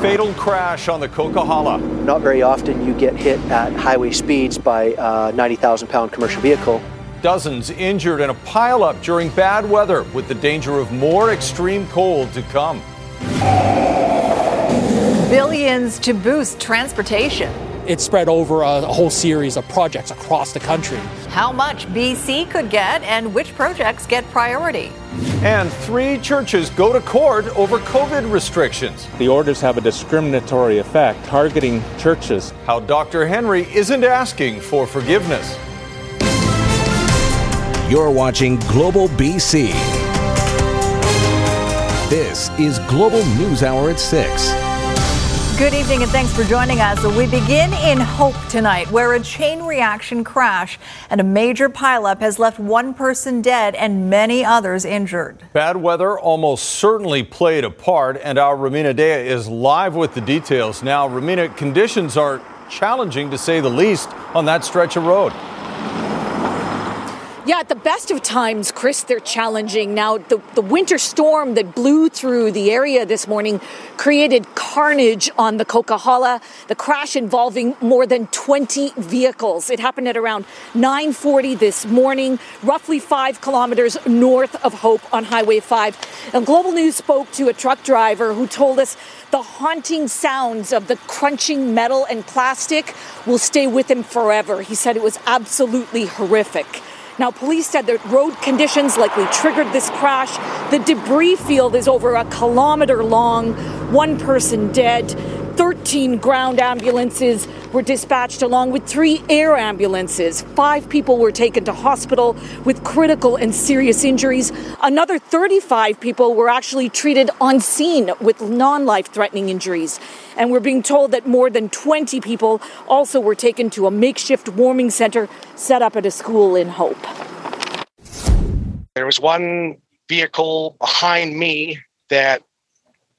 Fatal crash on the Coquihalla. Not very often you get hit at highway speeds by a 90,000 pound commercial vehicle. Dozens injured in a pileup during bad weather, with the danger of more extreme cold to come. Billions to boost transportation. It's spread over a, a whole series of projects across the country. How much BC could get and which projects get priority. And three churches go to court over COVID restrictions. The orders have a discriminatory effect, targeting churches. How Dr. Henry isn't asking for forgiveness. You're watching Global BC. This is Global News Hour at 6. Good evening and thanks for joining us. We begin in Hope tonight, where a chain reaction crash and a major pileup has left one person dead and many others injured. Bad weather almost certainly played a part, and our Rumina Daya is live with the details. Now, Rumina, conditions are challenging to say the least on that stretch of road. Yeah, at the best of times, Chris, they're challenging. Now, the, the winter storm that blew through the area this morning created carnage on the Coquihalla. The crash involving more than 20 vehicles. It happened at around 9:40 this morning, roughly five kilometers north of Hope on Highway 5. And Global News spoke to a truck driver who told us the haunting sounds of the crunching metal and plastic will stay with him forever. He said it was absolutely horrific. Now, police said that road conditions likely triggered this crash. The debris field is over a kilometer long, one person dead. 13 ground ambulances were dispatched along with three air ambulances. Five people were taken to hospital with critical and serious injuries. Another 35 people were actually treated on scene with non life threatening injuries. And we're being told that more than 20 people also were taken to a makeshift warming center set up at a school in Hope. There was one vehicle behind me that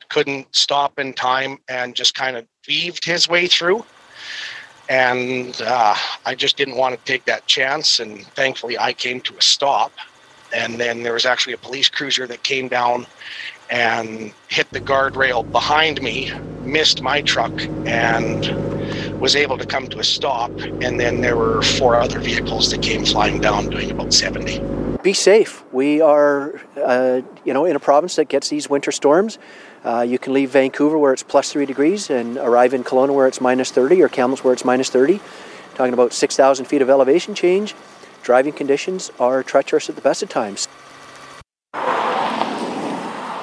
couldn't stop in time and just kind of weaved his way through. And uh, I just didn't want to take that chance. And thankfully, I came to a stop. And then there was actually a police cruiser that came down and hit the guardrail behind me, missed my truck, and was able to come to a stop. And then there were four other vehicles that came flying down doing about 70. Be safe. We are, uh, you know, in a province that gets these winter storms. Uh, you can leave Vancouver where it's plus three degrees and arrive in Kelowna where it's minus 30 or Kamloops where it's minus 30. Talking about 6,000 feet of elevation change. Driving conditions are treacherous at the best of times.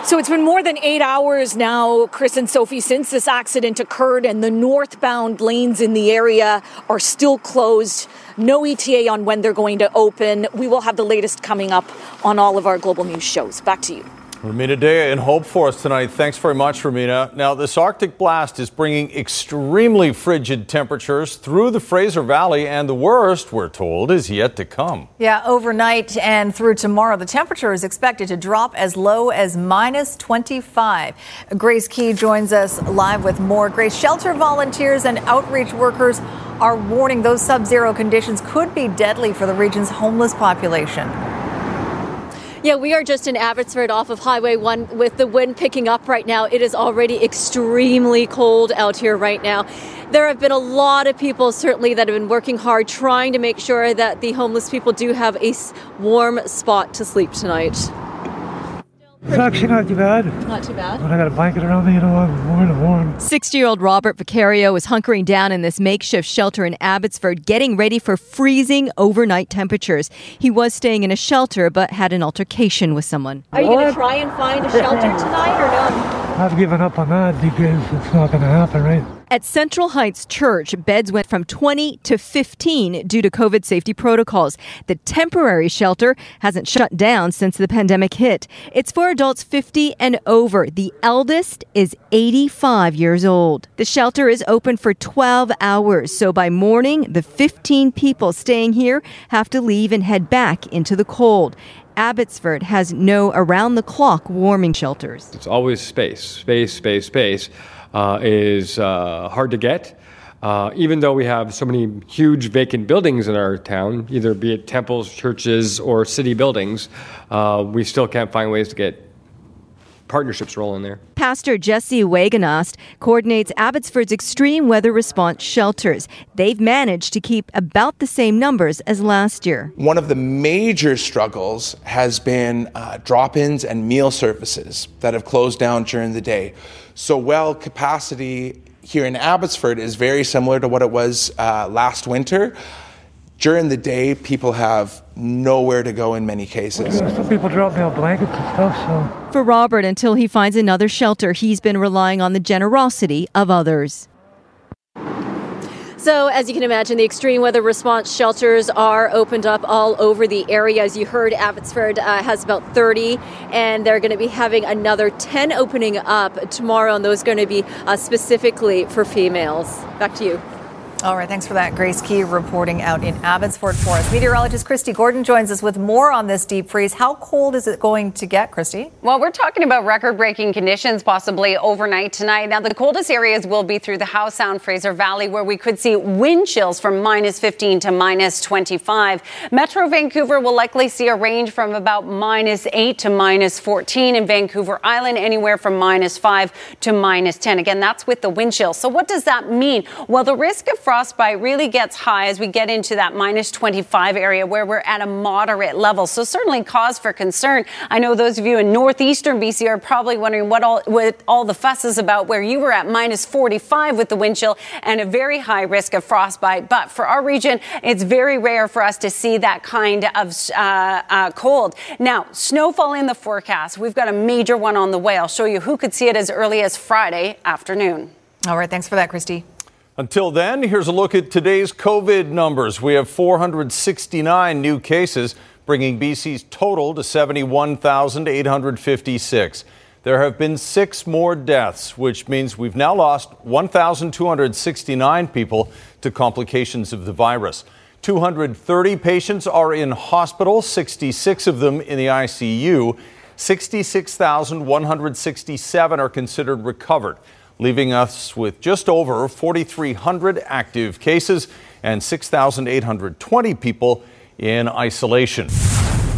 So it's been more than eight hours now, Chris and Sophie, since this accident occurred, and the northbound lanes in the area are still closed. No ETA on when they're going to open. We will have the latest coming up on all of our global news shows. Back to you. Rumina Daya in Hope for us tonight. Thanks very much, Rumina. Now, this Arctic blast is bringing extremely frigid temperatures through the Fraser Valley, and the worst, we're told, is yet to come. Yeah, overnight and through tomorrow, the temperature is expected to drop as low as minus 25. Grace Ke joins us live with more. Grace, shelter volunteers and outreach workers are warning those sub zero conditions could be deadly for the region's homeless population. Yeah, we are just in Abbotsford off of Highway 1 with the wind picking up right now. It is already extremely cold out here right now. There have been a lot of people, certainly, that have been working hard trying to make sure that the homeless people do have a warm spot to sleep tonight. It's actually not too bad. Not too bad. When I got a blanket around me, you know, I'm warm and warm. 60 year old Robert Vicario is hunkering down in this makeshift shelter in Abbotsford, getting ready for freezing overnight temperatures. He was staying in a shelter but had an altercation with someone. Are you going to try and find a shelter tonight or no? I've given up on that because it's not going to happen, right? At Central Heights Church, beds went from 20 to 15 due to COVID safety protocols. The temporary shelter hasn't shut down since the pandemic hit. It's for adults 50 and over. The eldest is 85 years old. The shelter is open for 12 hours, so by morning, the 15 people staying here have to leave and head back into the cold. Abbotsford has no around the clock warming shelters. It's always space, space, space, space uh, is uh, hard to get. Uh, even though we have so many huge vacant buildings in our town, either be it temples, churches, or city buildings, uh, we still can't find ways to get partnerships rolling there. Pastor Jesse Wegenast coordinates Abbotsford's extreme weather response shelters. They've managed to keep about the same numbers as last year. One of the major struggles has been uh, drop ins and meal services that have closed down during the day. So, well capacity here in Abbotsford is very similar to what it was uh, last winter. During the day, people have nowhere to go in many cases. Some people drop me off blankets and stuff, so. For Robert, until he finds another shelter, he's been relying on the generosity of others. So, as you can imagine, the extreme weather response shelters are opened up all over the area. As you heard, Abbotsford uh, has about 30, and they're going to be having another 10 opening up tomorrow, and those are going to be uh, specifically for females. Back to you. All right, thanks for that. Grace Ke, reporting out in Abbotsford for us. Meteorologist Kristi Gordon joins us with more on this deep freeze. How cold is it going to get, Kristi? Well, we're talking about record breaking conditions possibly overnight tonight. Now, the coldest areas will be through the Howe Sound Fraser Valley, where we could see wind chills from minus 15 to minus 25. Metro Vancouver will likely see a range from about minus 8 to minus 14. In Vancouver Island, anywhere from minus 5 to minus 10. Again, that's with the wind chill. So, what does that mean? Well, the risk of frostbite really gets high as we get into that minus 25 area where we're at a moderate level. So certainly cause for concern. I know those of you in northeastern BC are probably wondering what all what all the fuss is about where you were at minus 45 with the wind chill and a very high risk of frostbite. But for our region, it's very rare for us to see that kind of uh, uh, cold. Now, snowfall in the forecast. We've got a major one on the way. I'll show you who could see it as early as Friday afternoon. All right, thanks for that, Kristi. Until then, here's a look at today's COVID numbers. We have 469 new cases, bringing BC's total to 71,856. There have been six more deaths, which means we've now lost 1,269 people to complications of the virus. 230 patients are in hospital, 66 of them in the ICU. 66,167 are considered recovered leaving us with just over 4,300 active cases and 6,820 people in isolation.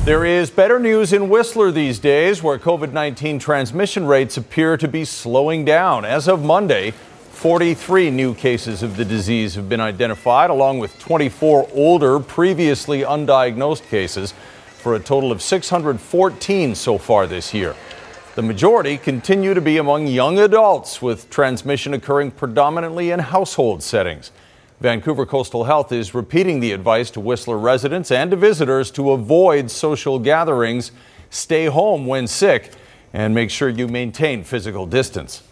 There is better news in Whistler these days, where COVID 19 transmission rates appear to be slowing down. As of Monday, 43 new cases of the disease have been identified, along with 24 older, previously undiagnosed cases, for a total of 614 so far this year. The majority continue to be among young adults, with transmission occurring predominantly in household settings. Vancouver Coastal Health is repeating the advice to Whistler residents and to visitors to avoid social gatherings, stay home when sick, and make sure you maintain physical distance.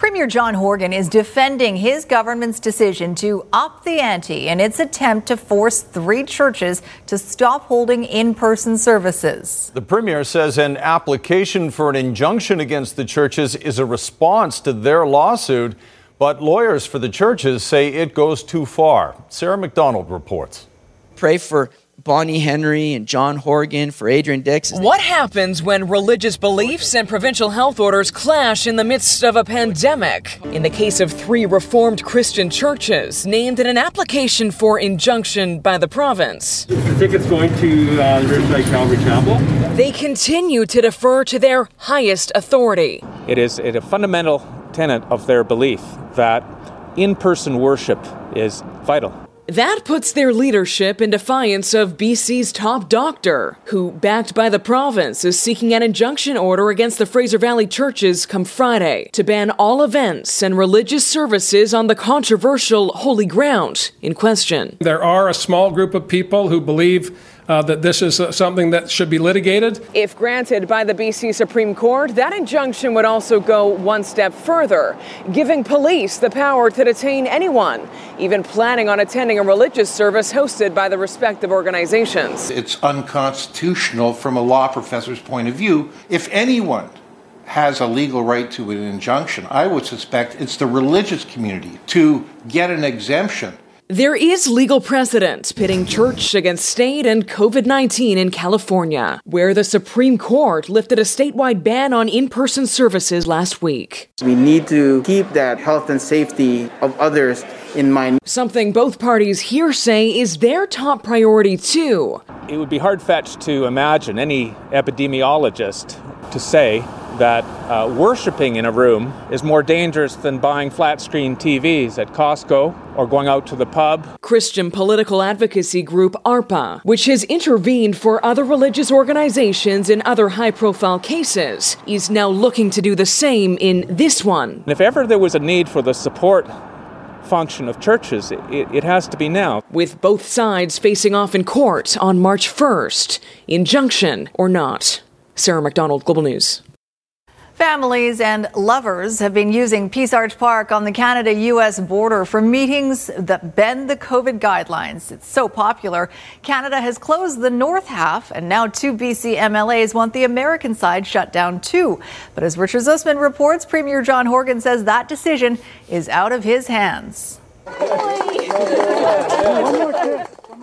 Premier John Horgan is defending his government's decision to up the ante in its attempt to force three churches to stop holding in person services. The Premier says an application for an injunction against the churches is a response to their lawsuit, but lawyers for the churches say it goes too far. Sarah McDonald reports. Pray for Bonnie Henry and John Horgan, for Adrian Dix. What happens when religious beliefs and provincial health orders clash in the midst of a pandemic? In the case of three Reformed Christian churches named in an application for injunction by the province. The ticket's going to uh, Riverside Calvary Chapel. They continue to defer to their highest authority. It is a fundamental tenet of their belief that in person worship is vital. That puts their leadership in defiance of BC's top doctor, who, backed by the province, is seeking an injunction order against the Fraser Valley churches come Friday to ban all events and religious services on the controversial holy ground in question. There are a small group of people who believe uh, that this is uh, something that should be litigated. If granted by the BC Supreme Court, that injunction would also go one step further, giving police the power to detain anyone, even planning on attending a religious service hosted by the respective organizations. It's unconstitutional from a law professor's point of view if anyone has a legal right to an injunction. I would suspect it's the religious community to get an exemption. There is legal precedent pitting church against state and COVID 19 in California, where the Supreme Court lifted a statewide ban on in person services last week. We need to keep that health and safety of others in mind. Something both parties here say is their top priority, too. It would be hard fetched to imagine any epidemiologist to say that uh, worshiping in a room is more dangerous than buying flat screen TVs at Costco or going out to the pub. Christian political advocacy group ARPA, which has intervened for other religious organizations in other high profile cases, is now looking to do the same in this one. And if ever there was a need for the support function of churches, it, it, has to be now. With both sides facing off in court on March 1st, injunction or not. Sarah McDonald, Global News. Families and lovers have been using Peace Arch Park on the Canada US border for meetings that bend the COVID guidelines. It's so popular. Canada has closed the north half, and now two BC MLAs want the American side shut down too. But as Richard Zussman reports, Premier John Horgan says that decision is out of his hands.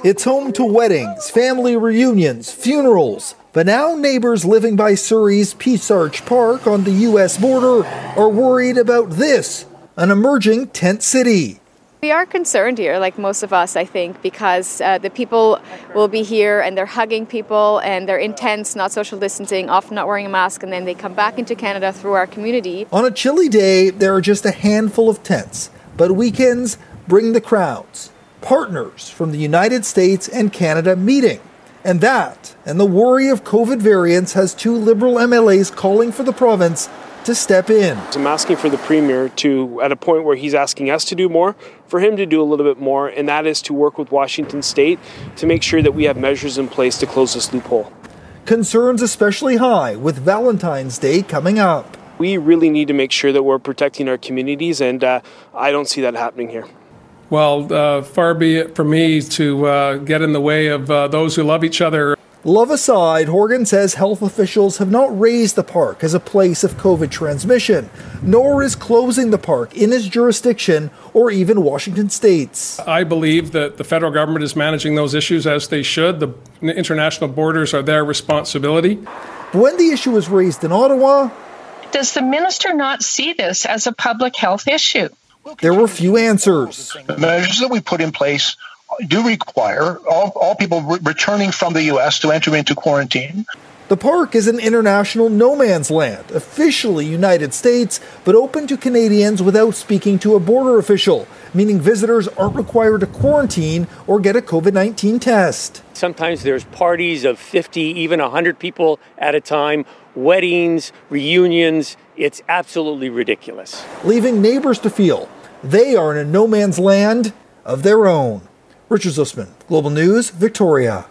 It's home to weddings, family reunions, funerals. But now neighbors living by Surrey's Peace Arch Park on the U.S. border are worried about this an emerging tent city. We are concerned here, like most of us, I think, because uh, the people will be here and they're hugging people and they're in tents, not social distancing, often not wearing a mask, and then they come back into Canada through our community. On a chilly day, there are just a handful of tents, but weekends bring the crowds. Partners from the United States and Canada meeting. And that, and the worry of COVID variants, has two Liberal MLAs calling for the province to step in. I'm asking for the Premier to, at a point where he's asking us to do more, for him to do a little bit more, and that is to work with Washington State to make sure that we have measures in place to close this loophole. Concerns especially high with Valentine's Day coming up. We really need to make sure that we're protecting our communities, and uh, I don't see that happening here. Well, uh, far be it from me to uh, get in the way of uh, those who love each other. Love aside, Horgan says health officials have not raised the park as a place of COVID transmission, nor is closing the park in his jurisdiction or even Washington state's. I believe that the federal government is managing those issues as they should. The international borders are their responsibility. When the issue was raised in Ottawa, does the minister not see this as a public health issue? There were few answers. The measures that we put in place do require all, all people re- returning from the U.S. to enter into quarantine. The park is an international no man's land, officially United States, but open to Canadians without speaking to a border official, meaning visitors aren't required to quarantine or get a COVID 19 test. Sometimes there's parties of 50, even 100 people at a time, weddings, reunions. It's absolutely ridiculous. Leaving neighbors to feel they are in a no man's land of their own. Richard Zussman, Global News, Victoria.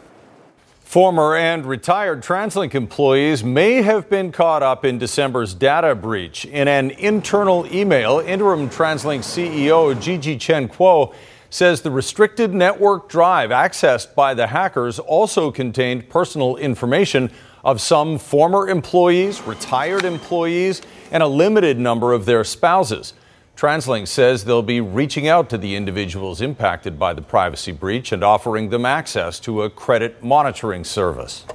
Former and retired TransLink employees may have been caught up in December's data breach. In an internal email, interim TransLink CEO Gigi Chen Kuo says the restricted network drive accessed by the hackers also contained personal information of some former employees, retired employees, and a limited number of their spouses. TransLink says they'll be reaching out to the individuals impacted by the privacy breach and offering them access to a credit monitoring service.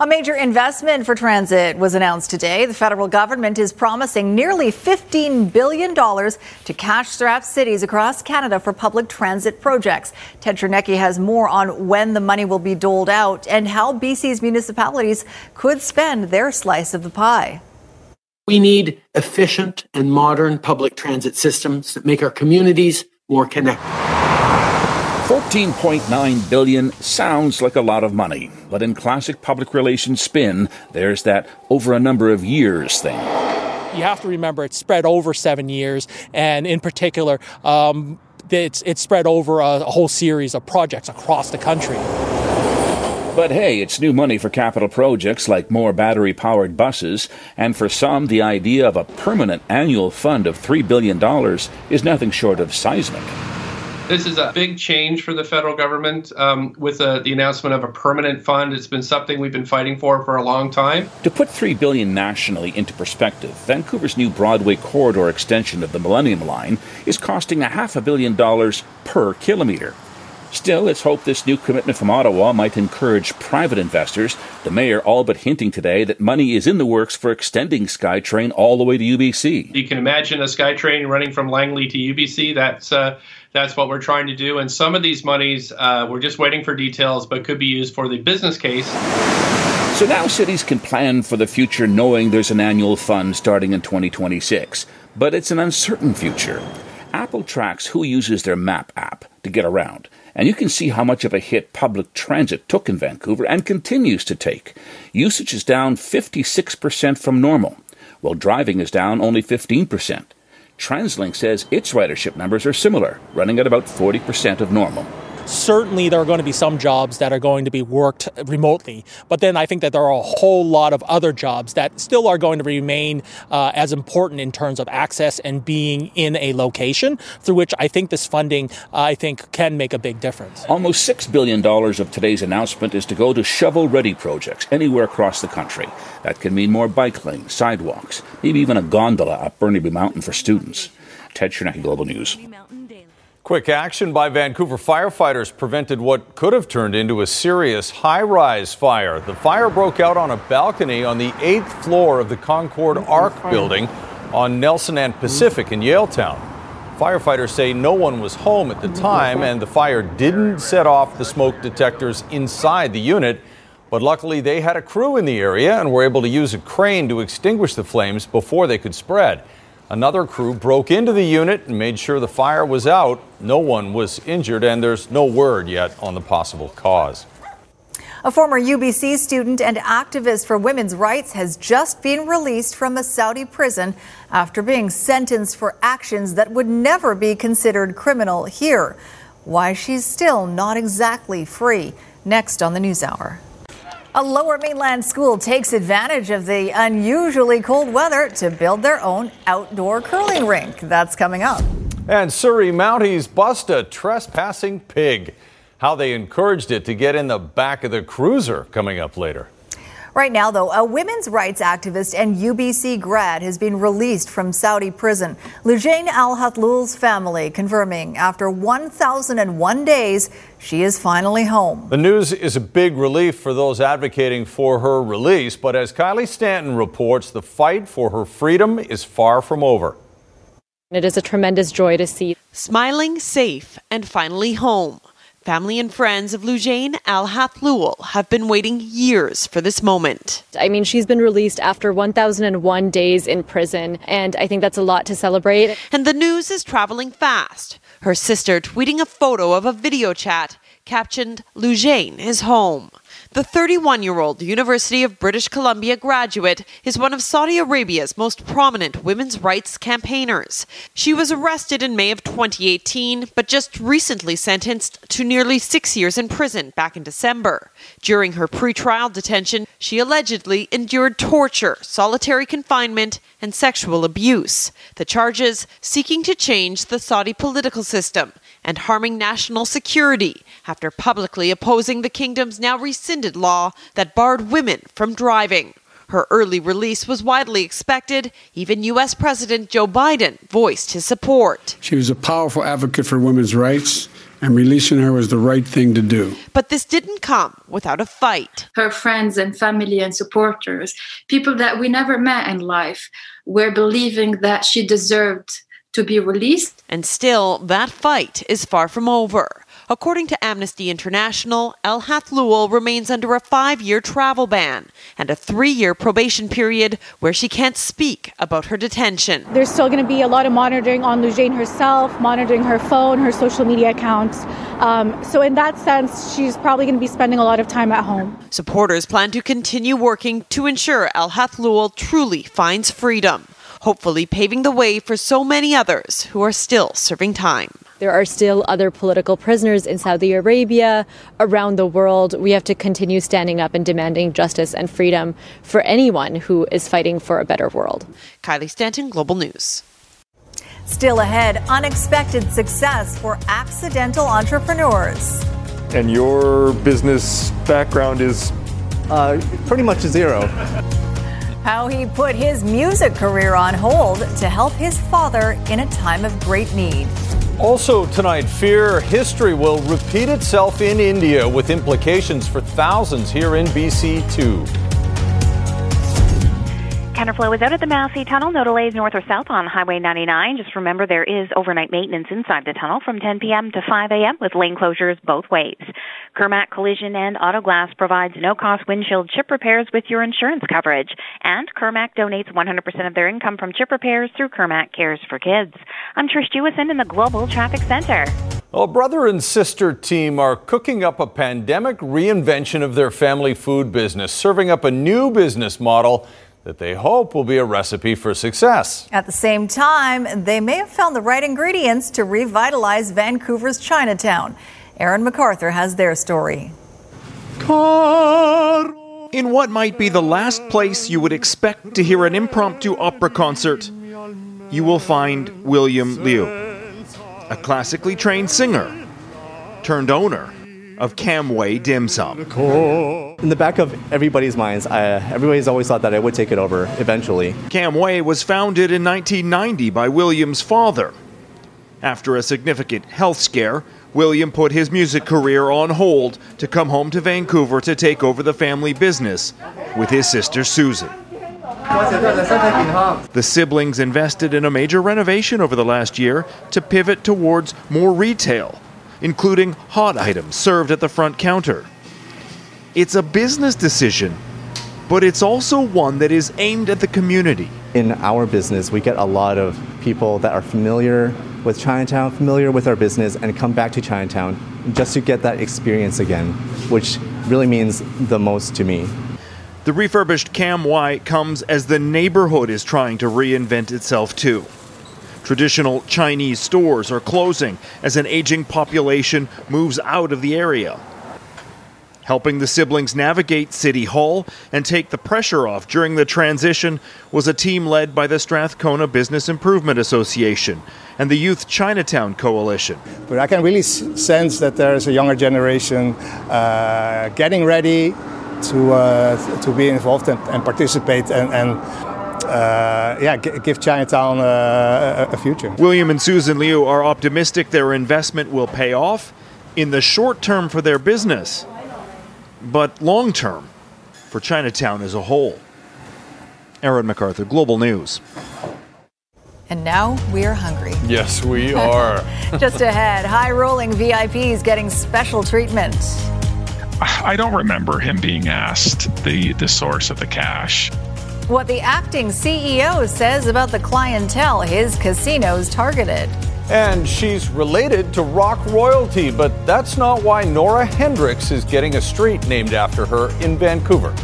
A major investment for transit was announced today. The federal government is promising nearly $15 billion to cash strapped cities across Canada for public transit projects. Ted Chernecki has more on when the money will be doled out and how BC's municipalities could spend their slice of the pie. We need efficient and modern public transit systems that make our communities more connected. 14.9 billion sounds like a lot of money, but in classic public relations spin, there's that over a number of years thing. You have to remember it's spread over seven years, and in particular, um, it's, it's spread over a, a whole series of projects across the country. But hey, it's new money for capital projects like more battery powered buses, and for some, the idea of a permanent annual fund of $3 billion is nothing short of seismic. This is a big change for the federal government um, with uh, the announcement of a permanent fund. It's been something we've been fighting for for a long time. To put 3 billion nationally into perspective, Vancouver's new Broadway corridor extension of the Millennium Line is costing a half a billion dollars per kilometre. Still, it's hoped this new commitment from Ottawa might encourage private investors. The mayor all but hinting today that money is in the works for extending SkyTrain all the way to UBC. You can imagine a SkyTrain running from Langley to UBC. That's uh, that's what we're trying to do. And some of these monies, uh, we're just waiting for details, but could be used for the business case. So now cities can plan for the future knowing there's an annual fund starting in 2026. But it's an uncertain future. Apple tracks who uses their map app to get around, and you can see how much of a hit public transit took in Vancouver and continues to take. Usage is down 56% from normal, while driving is down only 15%. TransLink says its ridership numbers are similar, running at about 40% of normal certainly there are going to be some jobs that are going to be worked remotely. But then I think that there are a whole lot of other jobs that still are going to remain uh, as important in terms of access and being in a location through which I think this funding, uh, I think, can make a big difference. Almost $6 billion of today's announcement is to go to shovel ready projects anywhere across the country. That can mean more bike lanes, sidewalks, maybe even a gondola up Burnaby Mountain for students. Ted Chernecki, Global News. Quick action by Vancouver firefighters prevented what could have turned into a serious high rise fire. The fire broke out on a balcony on the eighth floor of the Concord Arc building on Nelson and Pacific in Yaletown. Firefighters say no one was home at the time and the fire didn't set off the smoke detectors inside the unit. But luckily, they had a crew in the area and were able to use a crane to extinguish the flames before they could spread. Another crew broke into the unit and made sure the fire was out. No one was injured, and there's no word yet on the possible cause. A former UBC student and activist for women's rights has just been released from a Saudi prison after being sentenced for actions that would never be considered criminal here. Why she's still not exactly free. Next on the News Hour. A lower mainland school takes advantage of the unusually cold weather to build their own outdoor curling rink. That's coming up. And Surrey Mounties bust a trespassing pig. How they encouraged it to get in the back of the cruiser coming up later. Right now, though, a women's rights activist and UBC grad has been released from Saudi prison. Lujain Al Hathloul's family confirming after 1,001 days, she is finally home. The news is a big relief for those advocating for her release, but as Kylie Stanton reports, the fight for her freedom is far from over. It is a tremendous joy to see. Smiling, safe, and finally home. Family and friends of Lujain Al Hathloul have been waiting years for this moment. I mean, she's been released after 1,001 days in prison, and I think that's a lot to celebrate. And the news is traveling fast. Her sister tweeting a photo of a video chat captioned, Lujain is home. The 31 year old University of British Columbia graduate is one of Saudi Arabia's most prominent women's rights campaigners. She was arrested in May of 2018, but just recently sentenced to nearly six years in prison back in December. During her pretrial detention, she allegedly endured torture, solitary confinement, and sexual abuse. The charges seeking to change the Saudi political system and harming national security after publicly opposing the kingdom's now rescinded law that barred women from driving. Her early release was widely expected. Even U.S. President Joe Biden voiced his support. She was a powerful advocate for women's rights, and releasing her was the right thing to do. But this didn't come without a fight. Her friends and family and supporters, people that we never met in life, were believing that she deserved to be released. And still, that fight is far from over. According to Amnesty International, Al Hathloul remains under a five year travel ban and a three year probation period where she can't speak about her detention. There's still going to be a lot of monitoring on Lujain herself, monitoring her phone, her social media accounts. Um, so, in that sense, she's probably going to be spending a lot of time at home. Supporters plan to continue working to ensure Al Hathloul truly finds freedom hopefully paving the way for so many others who are still serving time. There are still other political prisoners in Saudi Arabia, around the world. We have to continue standing up and demanding justice and freedom for anyone who is fighting for a better world. Kylie Stanton, Global News. Still ahead, unexpected success for accidental entrepreneurs. And your business background is uh, pretty much zero. How he put his music career on hold to help his father in a time of great need. Also, tonight, fear history will repeat itself in India with implications for thousands here in BC, too. Counterflow is out at the Massey Tunnel. No delays north or south on Highway 99. Just remember there is overnight maintenance inside the tunnel from 10 p.m. to 5 a.m. with lane closures both ways. Kirmac Collision and Auto Glass provides no-cost windshield chip repairs with your insurance coverage. And Kirmac donates 100% of their income from chip repairs through Kirmac Cares for Kids. I'm Trish Jewison in the Global Traffic Center. A brother and sister team are cooking up a pandemic reinvention of their family food business, serving up a new business model that they hope will be a recipe for success. At the same time, they may have found the right ingredients to revitalize Vancouver's Chinatown. Aaron McArthur has their story. In what might be the last place you would expect to hear an impromptu opera concert, you will find William Liu, a classically trained singer turned owner of Kam Wai Dim Sum. In the back of everybody's minds, I, everybody's always thought that I would take it over eventually. Kam Wai was founded in 1990 by William's father. After a significant health scare, William put his music career on hold to come home to Vancouver to take over the family business with his sister Susan. The siblings invested in a major renovation over the last year to pivot towards more retail, including hot items served at the front counter. It's a business decision, but it's also one that is aimed at the community. In our business, we get a lot of people that are familiar with Chinatown, familiar with our business, and come back to Chinatown just to get that experience again, which really means the most to me. The refurbished Kam Wai comes as the neighborhood is trying to reinvent itself too. Traditional Chinese stores are closing as an aging population moves out of the area. Helping the siblings navigate City Hall and take the pressure off during the transition was a team led by the Strathcona Business Improvement Association and the Youth Chinatown Coalition. But I can really sense that there's a younger generation uh, getting ready to uh, to be involved and, and participate and, and uh, yeah, give Chinatown uh, a future. William and Susan Liu are optimistic their investment will pay off in the short term for their business, but long term for Chinatown as a whole. Aaron McArthur, Global News. And now we are hungry. Yes, we are. Just ahead, high rolling VIPs getting special treatment. I don't remember him being asked the, the source of the cash. What the acting CEO says about the clientele his casinos targeted. And she's related to rock royalty, but that's not why Nora Hendrix is getting a street named after her in Vancouver.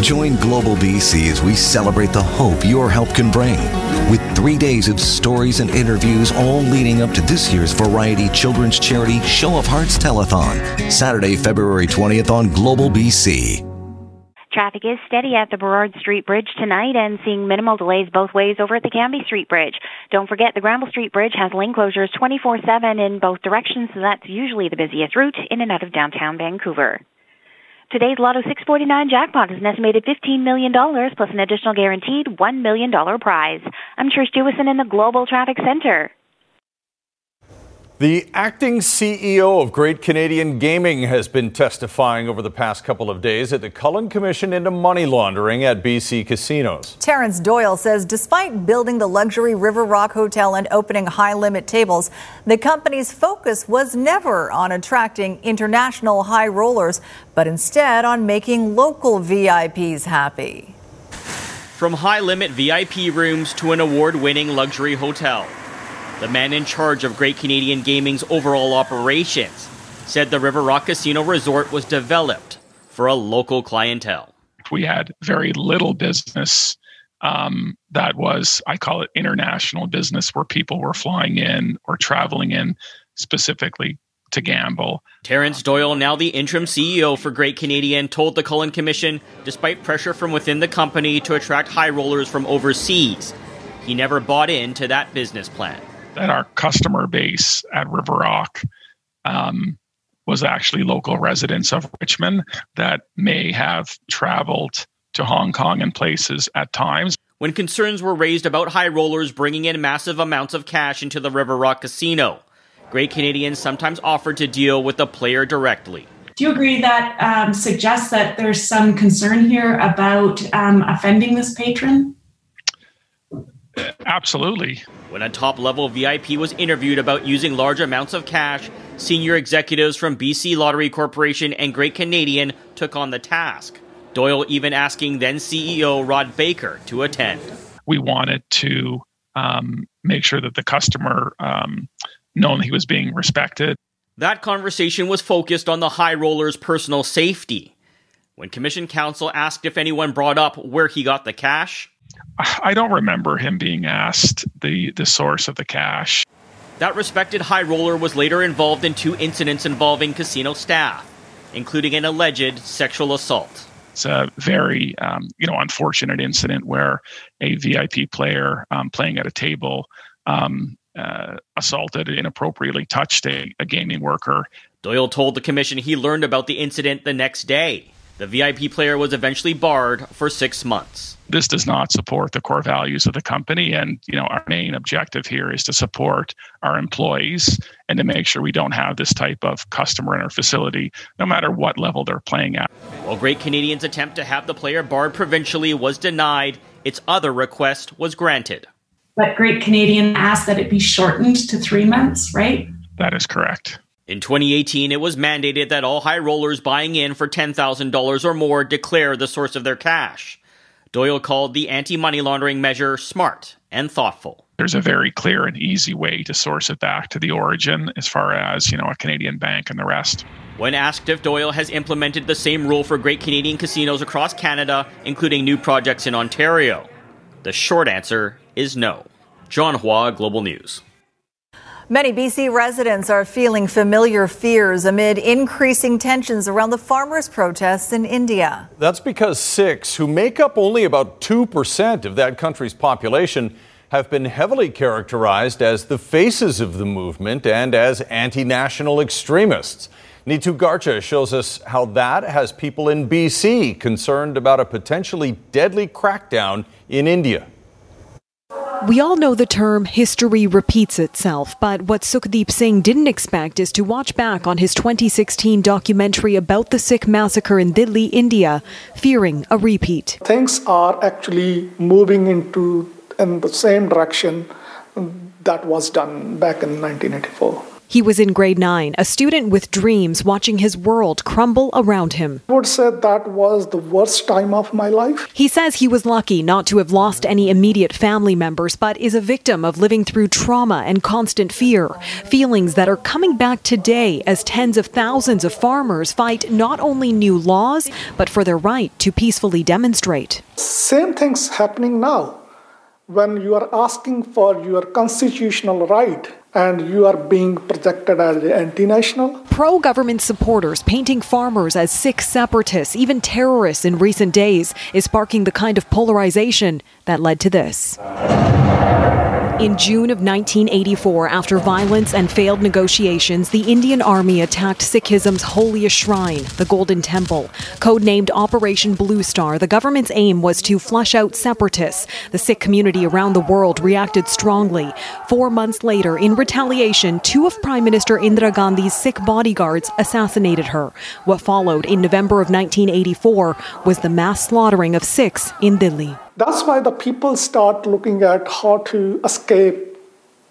Join Global BC as we celebrate the hope your help can bring. With three days of stories and interviews, all leading up to this year's Variety Children's Charity Show of Hearts Telethon, Saturday, February 20th on Global BC. Traffic is steady at the Burrard Street Bridge tonight and seeing minimal delays both ways over at the Cambie Street Bridge. Don't forget the Granville Street Bridge has lane closures 24-7 in both directions, so that's usually the busiest route in and out of downtown Vancouver. Today's Lotto 649 jackpot is an estimated $15 million plus an additional guaranteed $1 million prize. I'm Trish Jewison in the Global Traffic Center. The acting CEO of Great Canadian Gaming has been testifying over the past couple of days at the Cullen Commission into money laundering at BC casinos. Terrence Doyle says despite building the luxury River Rock Hotel and opening high limit tables, the company's focus was never on attracting international high rollers, but instead on making local VIPs happy. From high limit VIP rooms to an award winning luxury hotel. The man in charge of Great Canadian Gaming's overall operations said the River Rock Casino Resort was developed for a local clientele. We had very little business um, that was, I call it international business, where people were flying in or traveling in specifically to gamble. Terrence Doyle, now the interim CEO for Great Canadian, told the Cullen Commission despite pressure from within the company to attract high rollers from overseas, he never bought into that business plan that our customer base at River Rock um, was actually local residents of Richmond that may have traveled to Hong Kong and places at times. When concerns were raised about high rollers bringing in massive amounts of cash into the River Rock Casino, Great Canadians sometimes offered to deal with the player directly. Do you agree that um, suggests that there's some concern here about um, offending this patron? Absolutely. When a top level VIP was interviewed about using large amounts of cash, senior executives from BC Lottery Corporation and Great Canadian took on the task. Doyle even asking then CEO Rod Baker to attend. We wanted to um, make sure that the customer um, known he was being respected. That conversation was focused on the high roller's personal safety. When Commission Counsel asked if anyone brought up where he got the cash, I don't remember him being asked the, the source of the cash. That respected high roller was later involved in two incidents involving casino staff, including an alleged sexual assault. It's a very, um, you know, unfortunate incident where a VIP player um, playing at a table um, uh, assaulted, inappropriately touched a, a gaming worker. Doyle told the commission he learned about the incident the next day. The VIP player was eventually barred for six months. This does not support the core values of the company. And, you know, our main objective here is to support our employees and to make sure we don't have this type of customer in our facility, no matter what level they're playing at. While Great Canadian's attempt to have the player barred provincially was denied, its other request was granted. But Great Canadian asked that it be shortened to three months, right? That is correct. In 2018, it was mandated that all high rollers buying in for $10,000 or more declare the source of their cash. Doyle called the anti money laundering measure smart and thoughtful. There's a very clear and easy way to source it back to the origin as far as, you know, a Canadian bank and the rest. When asked if Doyle has implemented the same rule for great Canadian casinos across Canada, including new projects in Ontario, the short answer is no. John Hua, Global News. Many BC residents are feeling familiar fears amid increasing tensions around the farmers' protests in India. That's because Sikhs, who make up only about 2% of that country's population, have been heavily characterized as the faces of the movement and as anti national extremists. Neetu Garcha shows us how that has people in BC concerned about a potentially deadly crackdown in India. We all know the term history repeats itself, but what Sukhdeep Singh didn't expect is to watch back on his 2016 documentary about the Sikh massacre in Delhi, India, fearing a repeat. Things are actually moving into in the same direction um, that was done back in 1984. He was in grade 9, a student with dreams watching his world crumble around him. I would say that was the worst time of my life. He says he was lucky not to have lost any immediate family members, but is a victim of living through trauma and constant fear. Feelings that are coming back today as tens of thousands of farmers fight not only new laws, but for their right to peacefully demonstrate. Same things happening now. When you are asking for your constitutional right and you are being projected as anti national. Pro government supporters painting farmers as Sikh separatists, even terrorists in recent days, is sparking the kind of polarization that led to this. In June of 1984, after violence and failed negotiations, the Indian Army attacked Sikhism's holiest shrine, the Golden Temple. Codenamed Operation Blue Star, the government's aim was to flush out separatists. The Sikh community around the world reacted strongly. Four months later, in retaliation, two of Prime Minister Indira Gandhi's Sikh bodyguards assassinated her. What followed in November of 1984 was the mass slaughtering of Sikhs in Delhi. That's why the people start looking at how to escape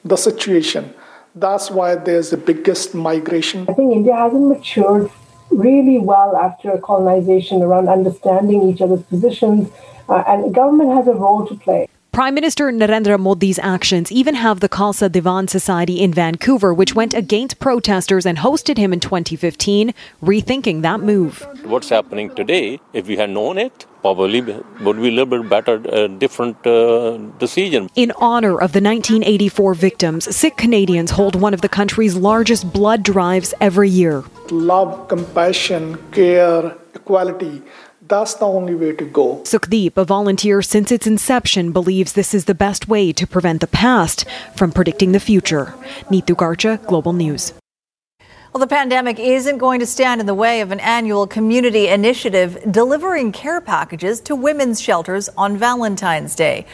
the situation. That's why there's the biggest migration. I think India hasn't matured really well after colonization around understanding each other's positions, uh, and government has a role to play. Prime Minister Narendra Modi's actions even have the Khalsa Diwan Society in Vancouver, which went against protesters and hosted him in 2015, rethinking that move. What's happening today, if we had known it, probably would be a little bit better, uh, different uh, decision. In honor of the 1984 victims, Sikh Canadians hold one of the country's largest blood drives every year. Love, compassion, care, equality. That's the only way to go. Sukhdeep, a volunteer since its inception, believes this is the best way to prevent the past from predicting the future. Neetu Garcha, Global News. Well, the pandemic isn't going to stand in the way of an annual community initiative delivering care packages to women's shelters on Valentine's Day.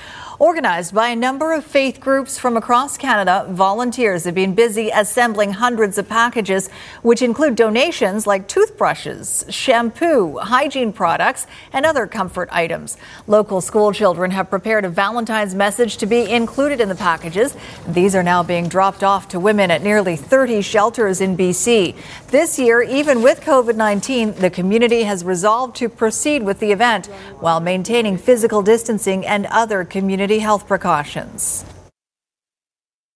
Organized by a number of faith groups from across Canada, volunteers have been busy assembling hundreds of packages, which include donations like toothbrushes, shampoo, hygiene products, and other comfort items. Local school children have prepared a Valentine's message to be included in the packages. These are now being dropped off to women at nearly 30 shelters in BC. This year, even with COVID 19, the community has resolved to proceed with the event while maintaining physical distancing and other community health precautions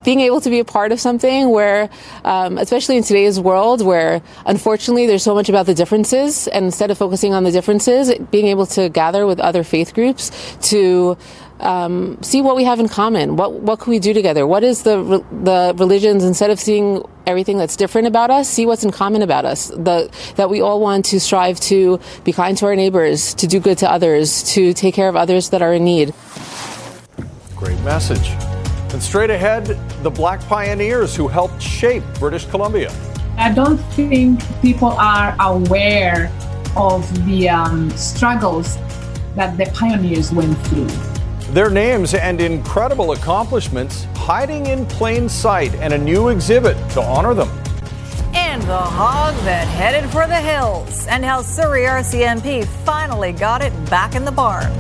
being able to be a part of something where, um, especially in today's world, where unfortunately there's so much about the differences, and instead of focusing on the differences, being able to gather with other faith groups to um, see what we have in common. What what can we do together? What is the the religions? Instead of seeing everything that's different about us, see what's in common about us. The, that we all want to strive to be kind to our neighbors, to do good to others, to take care of others that are in need. Great message. And straight ahead, the black pioneers who helped shape British Columbia. I don't think people are aware of the um, struggles that the pioneers went through. Their names and incredible accomplishments hiding in plain sight and a new exhibit to honor them. And the hog that headed for the hills, and how Surrey RCMP finally got it back in the barn.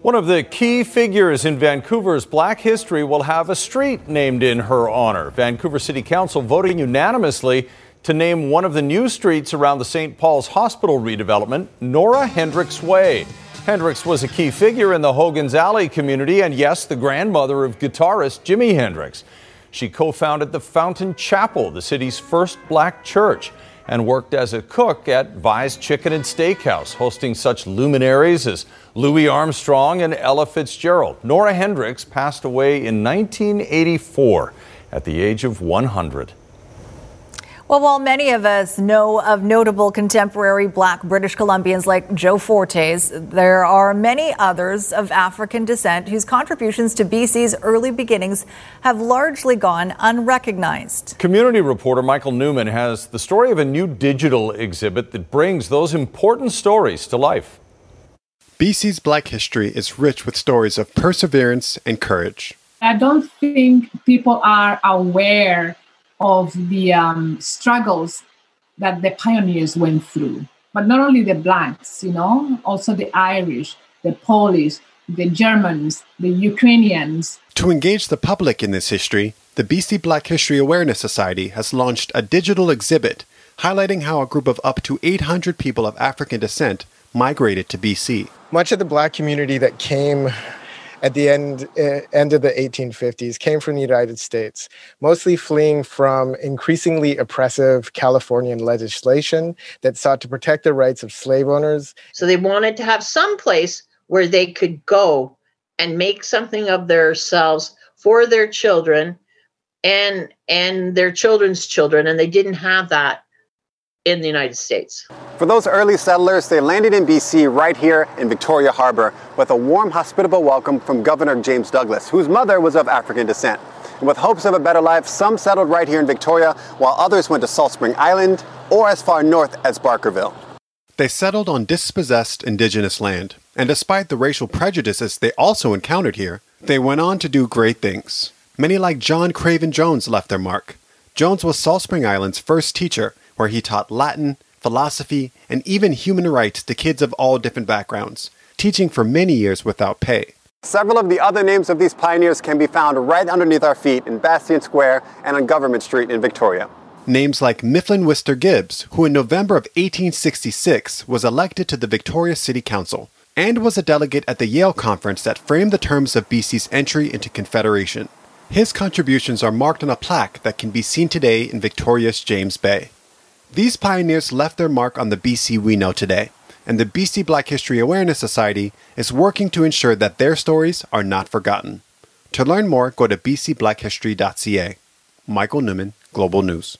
One of the key figures in Vancouver's black history will have a street named in her honor. Vancouver City Council voting unanimously to name one of the new streets around the St. Paul's Hospital redevelopment, Nora Hendrix Way. Hendrix was a key figure in the Hogan's Alley community and, yes, the grandmother of guitarist Jimi Hendrix. She co founded the Fountain Chapel, the city's first black church and worked as a cook at Vi's Chicken and Steakhouse, hosting such luminaries as Louis Armstrong and Ella Fitzgerald. Nora Hendrix passed away in 1984 at the age of 100. Well, while many of us know of notable contemporary black British Columbians like Joe Fortes, there are many others of African descent whose contributions to BC's early beginnings have largely gone unrecognized. Community reporter Michael Newman has the story of a new digital exhibit that brings those important stories to life. BC's black history is rich with stories of perseverance and courage. I don't think people are aware of the um, struggles that the pioneers went through. But not only the blacks, you know, also the Irish, the Polish, the Germans, the Ukrainians. To engage the public in this history, the BC Black History Awareness Society has launched a digital exhibit highlighting how a group of up to 800 people of African descent migrated to BC. Much of the black community that came at the end uh, end of the 1850s came from the United States, mostly fleeing from increasingly oppressive Californian legislation that sought to protect the rights of slave owners. So they wanted to have some place where they could go and make something of themselves for their children and and their children's children and they didn't have that in the United States. For those early settlers, they landed in BC right here in Victoria Harbor with a warm, hospitable welcome from Governor James Douglas, whose mother was of African descent. And with hopes of a better life, some settled right here in Victoria, while others went to Salt Spring Island or as far north as Barkerville. They settled on dispossessed indigenous land, and despite the racial prejudices they also encountered here, they went on to do great things. Many like John Craven Jones left their mark. Jones was Salt Spring Island's first teacher where he taught Latin, philosophy, and even human rights to kids of all different backgrounds, teaching for many years without pay. Several of the other names of these pioneers can be found right underneath our feet in Bastion Square and on Government Street in Victoria. Names like Mifflin Wistar Gibbs, who in November of 1866 was elected to the Victoria City Council and was a delegate at the Yale Conference that framed the terms of BC's entry into Confederation. His contributions are marked on a plaque that can be seen today in Victoria's James Bay. These pioneers left their mark on the BC we know today, and the BC Black History Awareness Society is working to ensure that their stories are not forgotten. To learn more, go to bcblackhistory.ca. Michael Newman, Global News.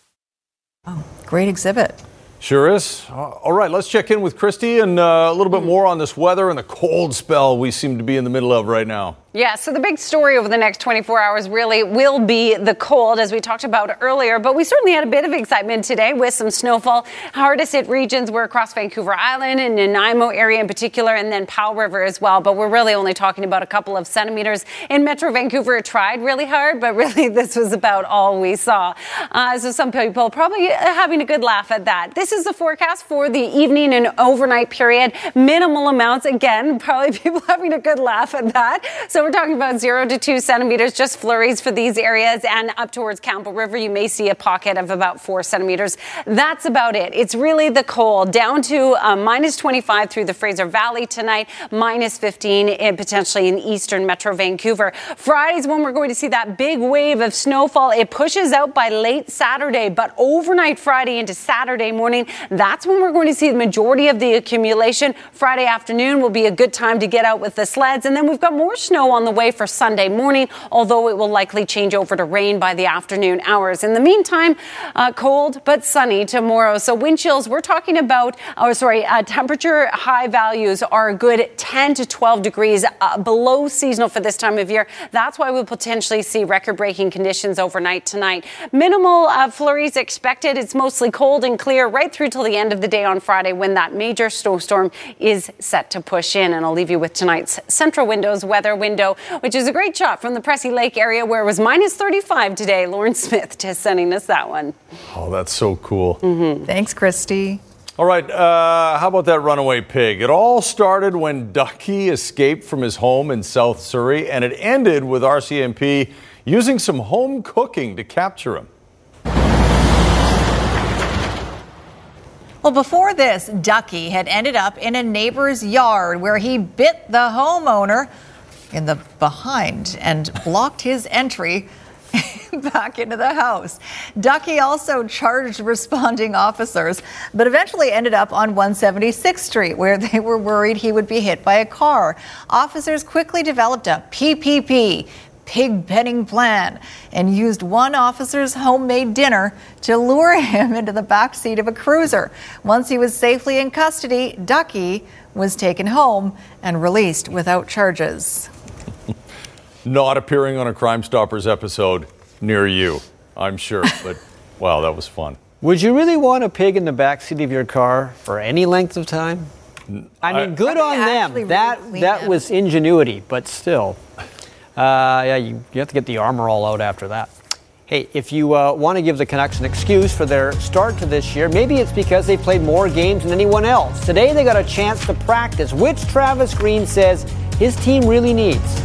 Oh, great exhibit. Sure is. Uh, all right, let's check in with Kristi and uh, a little bit more on this weather and the cold spell we seem to be in the middle of right now. Yeah, so the big story over the next 24 hours really will be the cold, as we talked about earlier. But we certainly had a bit of excitement today with some snowfall. Hardest hit regions were across Vancouver Island and Nanaimo area in particular, and then Powell River as well. But we're really only talking about a couple of centimeters. In Metro Vancouver, it tried really hard, but really this was about all we saw. Uh, so some people probably having a good laugh at that. This is the forecast for the evening and overnight period. Minimal amounts, again, probably people having a good laugh at that. So we're talking about zero to two centimeters, just flurries for these areas, and up towards Campbell River, you may see a pocket of about four centimeters. That's about it. It's really the cold down to uh, minus 25 through the Fraser Valley tonight, minus 15 in, potentially in eastern Metro Vancouver. Friday's when we're going to see that big wave of snowfall. It pushes out by late Saturday, but overnight Friday into Saturday morning, that's when we're going to see the majority of the accumulation. Friday afternoon will be a good time to get out with the sleds, and then we've got more snow on the way for Sunday morning, although it will likely change over to rain by the afternoon hours. In the meantime, uh, cold but sunny tomorrow. So wind chills, we're talking about, oh, sorry, uh, temperature high values are a good 10 to 12 degrees uh, below seasonal for this time of year. That's why we'll potentially see record breaking conditions overnight tonight. Minimal uh, flurries expected. It's mostly cold and clear right through till the end of the day on Friday when that major snowstorm is set to push in. And I'll leave you with tonight's Centra Windows weather window, which is a great shot from the Pressy Lake area where it was minus 35 today. Lauren Smith just sending us that one. Oh, that's so cool. Mm-hmm. Thanks, Kristi. All right, uh, how about that runaway pig? It all started when Ducky escaped from his home in South Surrey, and it ended with RCMP using some home cooking to capture him. Well, before this, Ducky had ended up in a neighbor's yard where he bit the homeowner in the behind and blocked his entry back into the house. Ducky also charged responding officers, but eventually ended up on 176th Street where they were worried he would be hit by a car. Officers quickly developed a PPP, pig penning plan and used one officer's homemade dinner to lure him into the back seat of a cruiser. Once he was safely in custody, Ducky was taken home and released without charges. Not appearing on a Crime Stoppers episode near you, I'm sure, but wow, that was fun. Would you really want a pig in the backseat of your car for any length of time? I mean, good on them. That that was ingenuity, but still. Uh, yeah, you, you have to get the armor all out after that. Hey, if you uh, want to give the Canucks an excuse for their start to this year, maybe it's because they played more games than anyone else. Today they got a chance to practice, which Travis Green says his team really needs.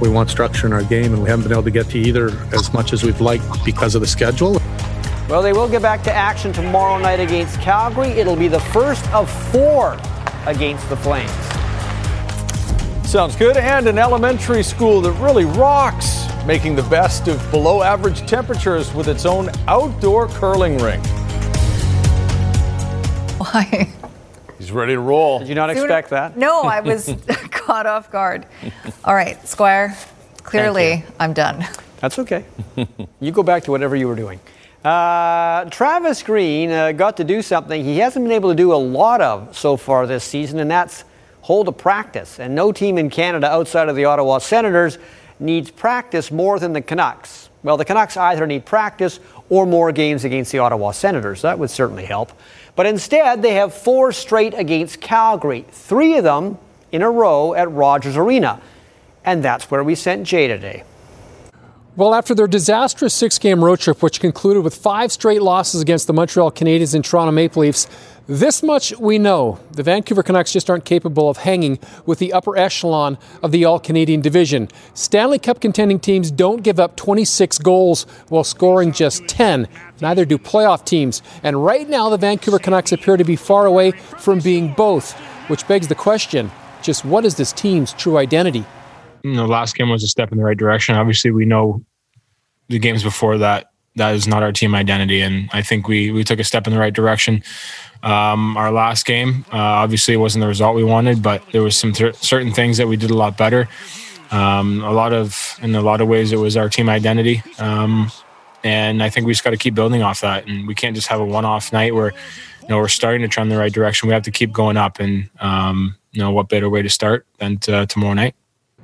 We want structure in our game, and we haven't been able to get to either as much as we'd like because of the schedule. Well, they will get back to action tomorrow night against Calgary. It'll be the first of four against the Flames. Sounds good. And an elementary school that really rocks, making the best of below average temperatures with its own outdoor curling rink. Why? He's ready to roll. Did you not expect that? No, I was caught off guard. All right, Squire, clearly I'm done. That's okay. you go back to whatever you were doing. Uh, Travis Green uh, got to do something he hasn't been able to do a lot of so far this season, and that's hold a practice. And no team in Canada outside of the Ottawa Senators needs practice more than the Canucks. Well, the Canucks either need practice or more games against the Ottawa Senators. That would certainly help. But instead, they have four straight against Calgary, three of them in a row at Rogers Arena. And that's where we sent Jay today. Well, after their disastrous six game road trip, which concluded with five straight losses against the Montreal Canadiens and Toronto Maple Leafs, this much we know. The Vancouver Canucks just aren't capable of hanging with the upper echelon of the All Canadian division. Stanley Cup contending teams don't give up 26 goals while scoring just 10. Neither do playoff teams. And right now, the Vancouver Canucks appear to be far away from being both, which begs the question just what is this team's true identity? Know, last game was a step in the right direction. Obviously, we know the games before that that is not our team identity, and I think we we took a step in the right direction. Um, our last game, uh, obviously, wasn't the result we wanted, but there was some th- certain things that we did a lot better. Um, a lot of, in a lot of ways, it was our team identity, um, and I think we just got to keep building off that. And we can't just have a one-off night where, you know, we're starting to trend the right direction. We have to keep going up, and um, you know, what better way to start than to, tomorrow night?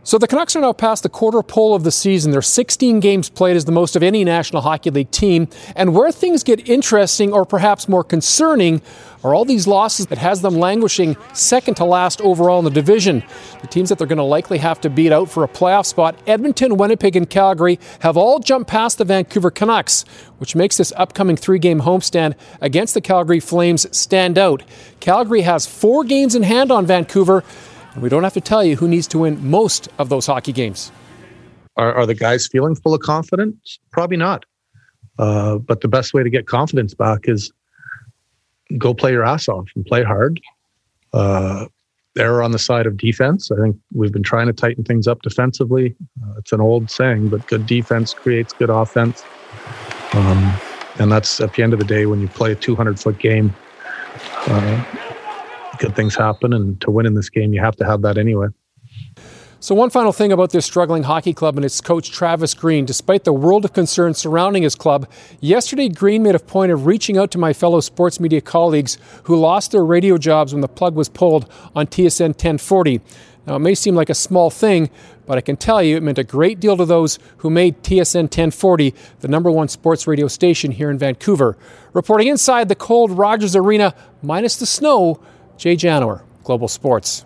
So the Canucks are now past the quarter pole of the season. They're 16 games played as the most of any National Hockey League team. And where things get interesting or perhaps more concerning are all these losses that has them languishing second to last overall in the division. The teams that they're going to likely have to beat out for a playoff spot, Edmonton, Winnipeg, and Calgary, have all jumped past the Vancouver Canucks, which makes this upcoming three game homestand against the Calgary Flames stand out. Calgary has four games in hand on Vancouver. And we don't have to tell you who needs to win most of those hockey games. Are, are the guys feeling full of confidence? Probably not. Uh, but the best way to get confidence back is go play your ass off and play hard. Uh, they're on the side of defense. I think we've been trying to tighten things up defensively. Uh, it's an old saying, but good defense creates good offense. Um, and that's at the end of the day when you play a 200 foot game. Uh, good things happen. And to win in this game, you have to have that anyway. So, one final thing about this struggling hockey club and its coach Travis Green. Despite the world of concern surrounding his club, yesterday Green made a point of reaching out to my fellow sports media colleagues who lost their radio jobs when the plug was pulled on TSN 1040. Now, it may seem like a small thing, but I can tell you it meant a great deal to those who made TSN 1040 the number one sports radio station here in Vancouver. Reporting inside the cold Rogers Arena, minus the snow, Jay Janower, Global Sports.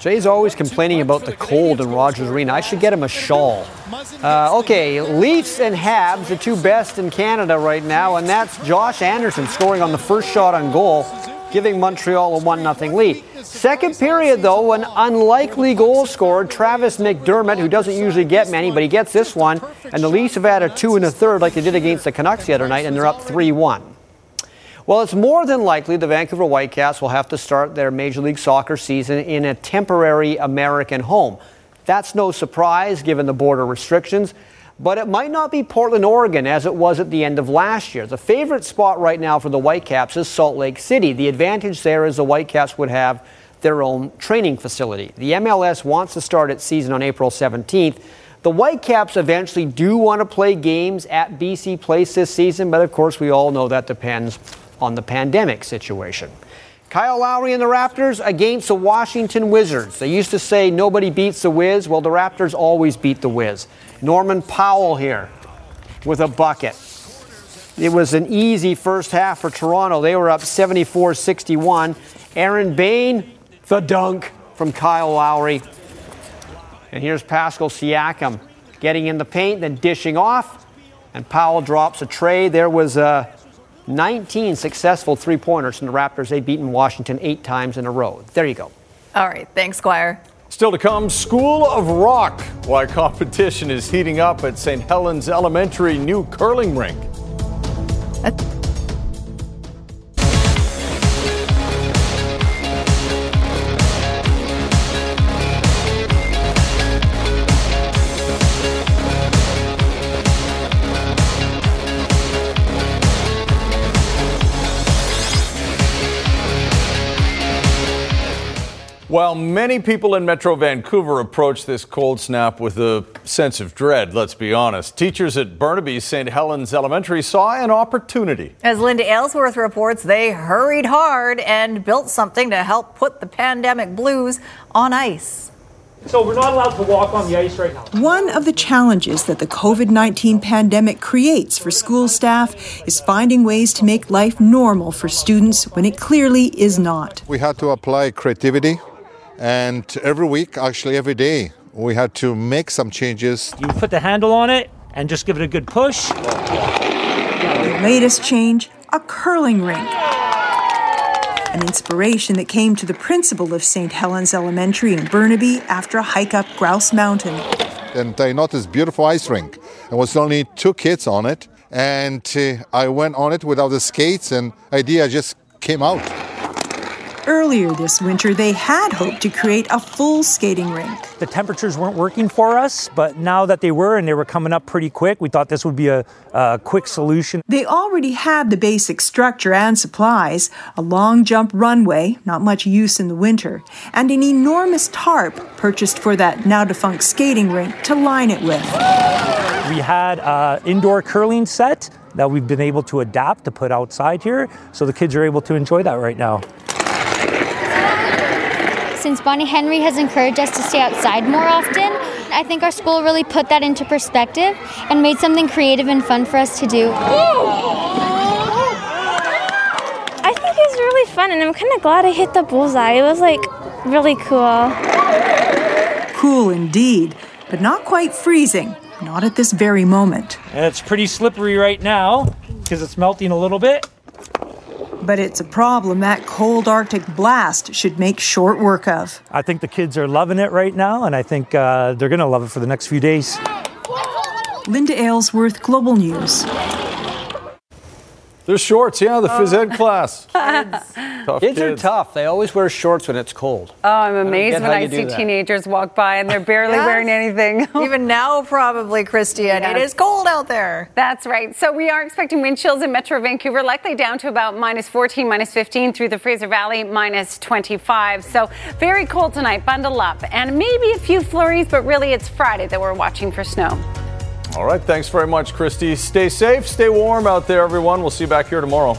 Jay's always complaining about the cold in Rogers Arena. I should get him a shawl. Uh, okay, Leafs and Habs, the two best in Canada right now, and that's Josh Anderson scoring on the first shot on goal, giving Montreal a 1 0 lead. Second period, though, an unlikely goal scored. Travis McDermott, who doesn't usually get many, but he gets this one. And the Leafs have had a two and a third like they did against the Canucks the other night, and they're up 3 1. Well, it's more than likely the Vancouver Whitecaps will have to start their Major League Soccer season in a temporary American home. That's no surprise given the border restrictions, but it might not be Portland, Oregon as it was at the end of last year. The favorite spot right now for the Whitecaps is Salt Lake City. The advantage there is the Whitecaps would have their own training facility. The MLS wants to start its season on April 17th. The Whitecaps eventually do want to play games at BC Place this season, but of course, we all know that depends on the pandemic situation. Kyle Lowry and the Raptors against the Washington Wizards. They used to say nobody beats the Wiz. Well, the Raptors always beat the Wiz. Norman Powell here with a bucket. It was an easy first half for Toronto. They were up 74 61. Aaron Bayne, the dunk from Kyle Lowry. And here's Pascal Siakam getting in the paint, then dishing off. And Powell drops a tray. There was a 19 successful three pointers from the Raptors. They've beaten Washington eight times in a row. There you go. All right. Thanks, Squire. Still to come, School of Rock. Why competition is heating up at St. Helens Elementary new curling rink. While many people in Metro Vancouver approach this cold snap with a sense of dread, let's be honest, teachers at Burnaby St. Helens Elementary saw an opportunity. As Linda Aylesworth reports, they hurried hard and built something to help put the pandemic blues on ice. So we're not allowed to walk on the ice right now. One of the challenges that the COVID 19 pandemic creates for school staff is finding ways to make life normal for students when it clearly is not. We had to apply creativity and every week, actually every day, we had to make some changes. You put the handle on it and just give it a good push. The latest change a curling rink. An inspiration that came to the principal of St. Helens Elementary in Burnaby after a hike up Grouse Mountain. And I noticed beautiful ice rink. There was only two kids on it, and uh, I went on it without the skates, and idea just came out. Earlier this winter, they had hoped to create a full skating rink. The temperatures weren't working for us, but now that they were and they were coming up pretty quick, we thought this would be a, a quick solution. They already had the basic structure and supplies a long jump runway, not much use in the winter, and an enormous tarp purchased for that now defunct skating rink to line it with. We had an indoor curling set that we've been able to adapt to put outside here, so the kids are able to enjoy that right now. Since Bonnie Henry has encouraged us to stay outside more often, I think our school really put that into perspective and made something creative and fun for us to do. I think it was really fun, and I'm kind of glad I hit the bullseye. It was like really cool. Cool indeed, but not quite freezing. Not at this very moment. And it's pretty slippery right now because it's melting a little bit. But it's a problem that cold Arctic blast should make short work of. I think the kids are loving it right now, and I think uh, they're going to love it for the next few days. Linda Aylesworth, Global News. There's shorts, yeah, the phys oh. ed class. Tough kids, are tough. They always wear shorts when it's cold. Oh, I'm amazed get when I see teenagers walk by and they're barely Yes. wearing anything. Even now, probably, Christian. It Yes. is cold out there. That's right. So we are expecting wind chills in Metro Vancouver, likely down to about minus 14, minus 15 through the Fraser Valley, minus 25. So very cold tonight. Bundle up. And maybe a few flurries, but really it's Friday that we're watching for snow. All right, thanks very much, Kristi. Stay safe, stay warm out there, everyone. We'll see you back here tomorrow.